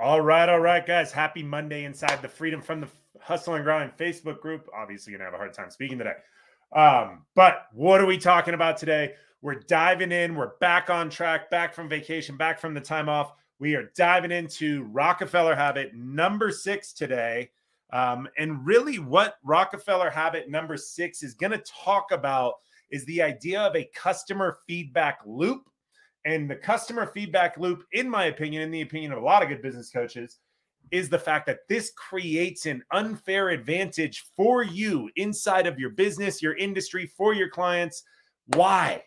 All right, all right, guys. Happy Monday inside the Freedom from the Hustle and Grind Facebook group. Obviously, gonna have a hard time speaking today. Um, but what are we talking about today? We're diving in. We're back on track, back from vacation, back from the time off. We are diving into Rockefeller Habit number six today. Um, and really, what Rockefeller Habit number six is going to talk about is the idea of a customer feedback loop and the customer feedback loop, in my opinion, in the opinion of a lot of good business coaches, is the fact that this creates an unfair advantage for you inside of your business, your industry, for your clients. Why?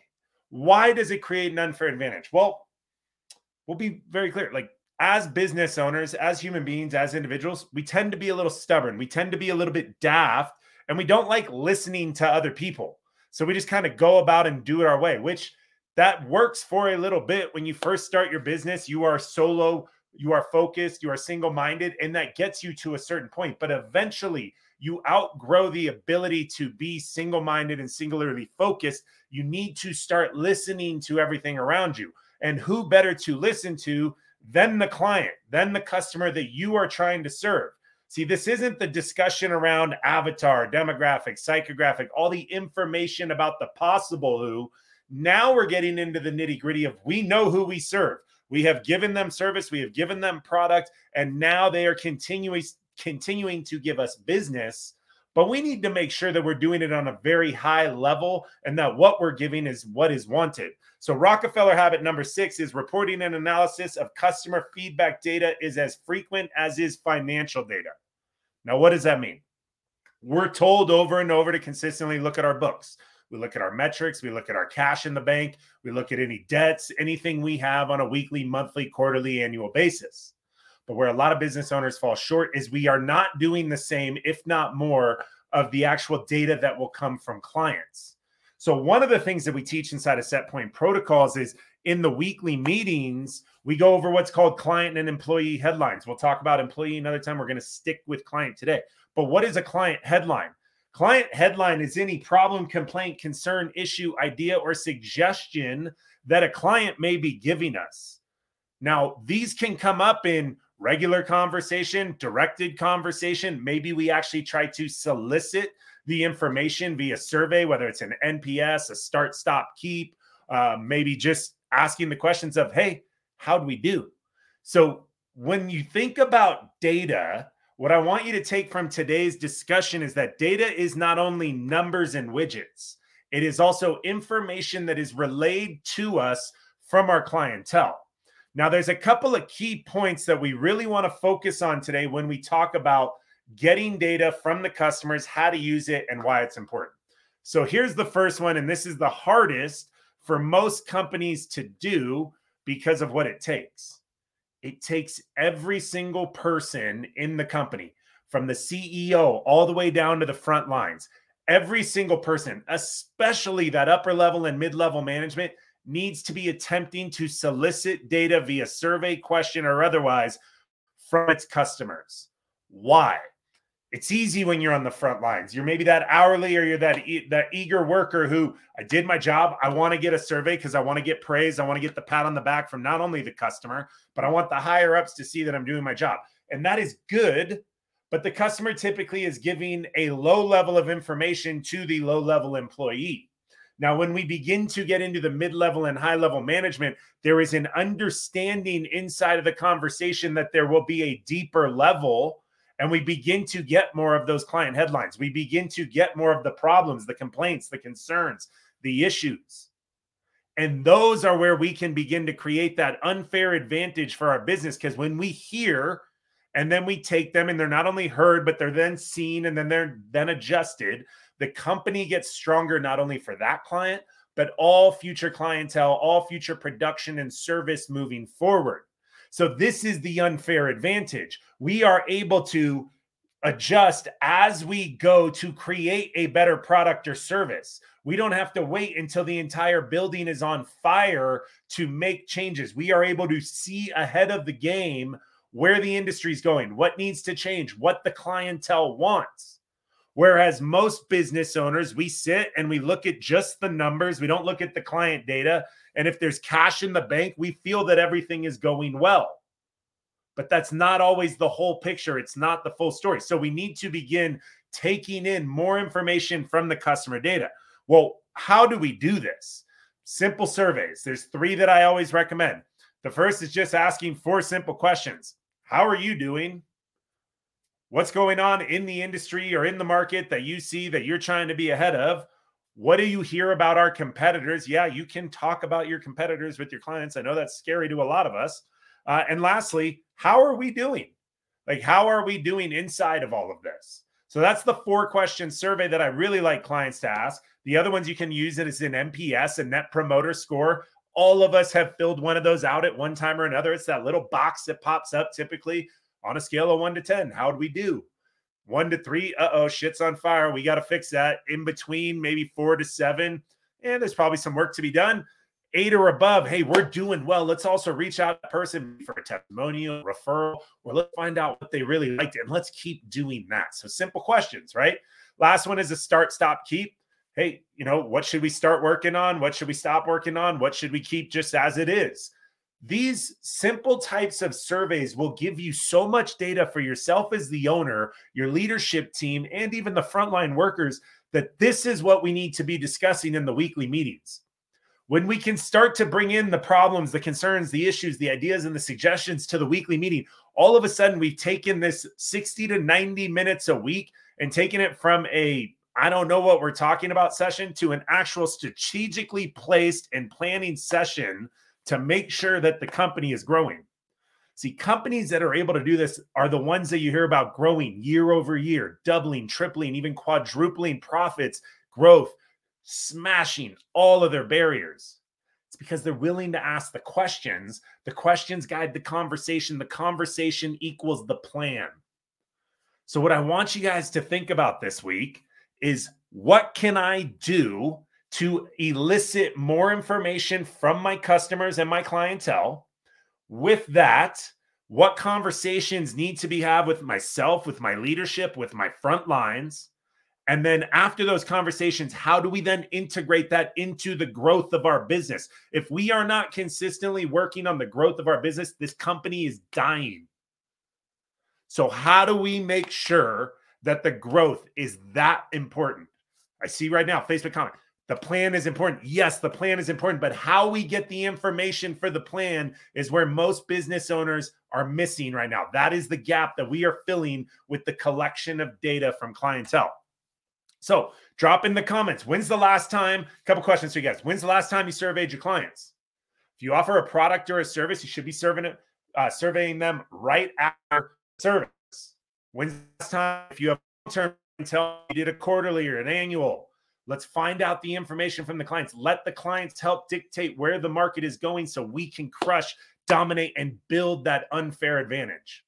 Why does it create an unfair advantage? Well, we'll be very clear. Like, as business owners, as human beings, as individuals, we tend to be a little stubborn. We tend to be a little bit daft, and we don't like listening to other people. So we just kind of go about and do it our way, which that works for a little bit. When you first start your business you are solo you are focused you are single minded and that gets you to a certain point. But eventually you outgrow the ability to be single minded and singularly focused. You need to start listening to everything around you. And who better to listen to than the client than the customer that you are trying to serve? See this isn't the discussion around avatar demographic psychographic all the information about the possible who now we're getting into the nitty gritty of we know who we serve. We have given them service, we have given them product, and now they are continuing continuing to give us business. But we need to make sure that we're doing it on a very high level and that what we're giving is what is wanted. So, Rockefeller habit number six is reporting and analysis of customer feedback data is as frequent as is financial data. Now, what does that mean? We're told over and over to consistently look at our books. We look at our metrics, we look at our cash in the bank, we look at any debts, anything we have on a weekly, monthly, quarterly, annual basis. But where a lot of business owners fall short is we are not doing the same, if not more, of the actual data that will come from clients. So, one of the things that we teach inside of Set Point Protocols is in the weekly meetings, we go over what's called client and employee headlines. We'll talk about employee another time. We're going to stick with client today. But what is a client headline? Client headline is any problem, complaint, concern, issue, idea, or suggestion that a client may be giving us. Now, these can come up in regular conversation, directed conversation. Maybe we actually try to solicit the information via survey, whether it's an NPS, a start, stop, keep, uh, maybe just asking the questions of, hey, how do we do? So when you think about data, what I want you to take from today's discussion is that data is not only numbers and widgets, it is also information that is relayed to us from our clientele. Now, there's a couple of key points that we really want to focus on today when we talk about getting data from the customers, how to use it, and why it's important. So, here's the first one, and this is the hardest for most companies to do because of what it takes. It takes every single person in the company, from the CEO all the way down to the front lines. Every single person, especially that upper level and mid level management, needs to be attempting to solicit data via survey, question, or otherwise from its customers. Why? It's easy when you're on the front lines. You're maybe that hourly or you're that e- that eager worker who I did my job. I want to get a survey because I want to get praise. I want to get the pat on the back from not only the customer, but I want the higher ups to see that I'm doing my job. And that is good, but the customer typically is giving a low level of information to the low level employee. Now, when we begin to get into the mid level and high level management, there is an understanding inside of the conversation that there will be a deeper level and we begin to get more of those client headlines. We begin to get more of the problems, the complaints, the concerns, the issues. And those are where we can begin to create that unfair advantage for our business. Because when we hear and then we take them and they're not only heard, but they're then seen and then they're then adjusted, the company gets stronger not only for that client, but all future clientele, all future production and service moving forward. So this is the unfair advantage. We are able to adjust as we go to create a better product or service. We don't have to wait until the entire building is on fire to make changes. We are able to see ahead of the game where the industry is going, what needs to change, what the clientele wants. Whereas most business owners, we sit and we look at just the numbers, we don't look at the client data. And if there's cash in the bank, we feel that everything is going well. but that's not always the whole picture. It's not the full story. So we need to begin taking in more information from the customer data. Well, how do we do this? Simple surveys. There's three that I always recommend. The first is just asking four simple questions How are you doing? What's going on in the industry or in the market that you see that you're trying to be ahead of? What do you hear about our competitors? Yeah, you can talk about your competitors with your clients. I know that's scary to a lot of us. Uh, and lastly, how are we doing? Like, how are we doing inside of all of this? So that's the four question survey that I really like clients to ask. The other ones you can use it is an NPS, a net promoter score. All of us have filled one of those out at one time or another. It's that little box that pops up typically on a scale of one to 10. How'd we do? One to three, uh oh, shit's on fire. We got to fix that. In between, maybe four to seven. And there's probably some work to be done. Eight or above, hey, we're doing well. Let's also reach out to person for a testimonial, referral, or let's find out what they really liked. And let's keep doing that. So simple questions, right? Last one is a start, stop, keep. Hey, you know, what should we start working on? What should we stop working on? What should we keep just as it is? These simple types of surveys will give you so much data for yourself as the owner, your leadership team, and even the frontline workers that this is what we need to be discussing in the weekly meetings. When we can start to bring in the problems, the concerns, the issues, the ideas, and the suggestions to the weekly meeting, all of a sudden we've taken this 60 to 90 minutes a week and taken it from a I don't know what we're talking about session to an actual strategically placed and planning session to make sure that the company is growing. See, companies that are able to do this are the ones that you hear about growing year over year, doubling, tripling, even quadrupling profits, growth, smashing all of their barriers. It's because they're willing to ask the questions. The questions guide the conversation. The conversation equals the plan. So, what I want you guys to think about this week is what can I do to elicit more information from my customers and my clientele. With that, what conversations need to be had with myself, with my leadership, with my front lines? And then after those conversations, how do we then integrate that into the growth of our business? If we are not consistently working on the growth of our business, this company is dying. So, how do we make sure that the growth is that important? I see right now, Facebook comment. The plan is important. Yes, the plan is important, but how we get the information for the plan is where most business owners are missing right now. That is the gap that we are filling with the collection of data from clientele. So, drop in the comments. When's the last time? A couple questions for you guys. When's the last time you surveyed your clients? If you offer a product or a service, you should be serving it, uh, surveying them right after service. When's the last time? If you have term until you did a quarterly or an annual, Let's find out the information from the clients. Let the clients help dictate where the market is going so we can crush, dominate, and build that unfair advantage.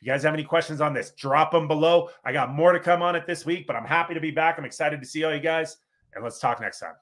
If you guys have any questions on this, drop them below. I got more to come on it this week, but I'm happy to be back. I'm excited to see all you guys, and let's talk next time.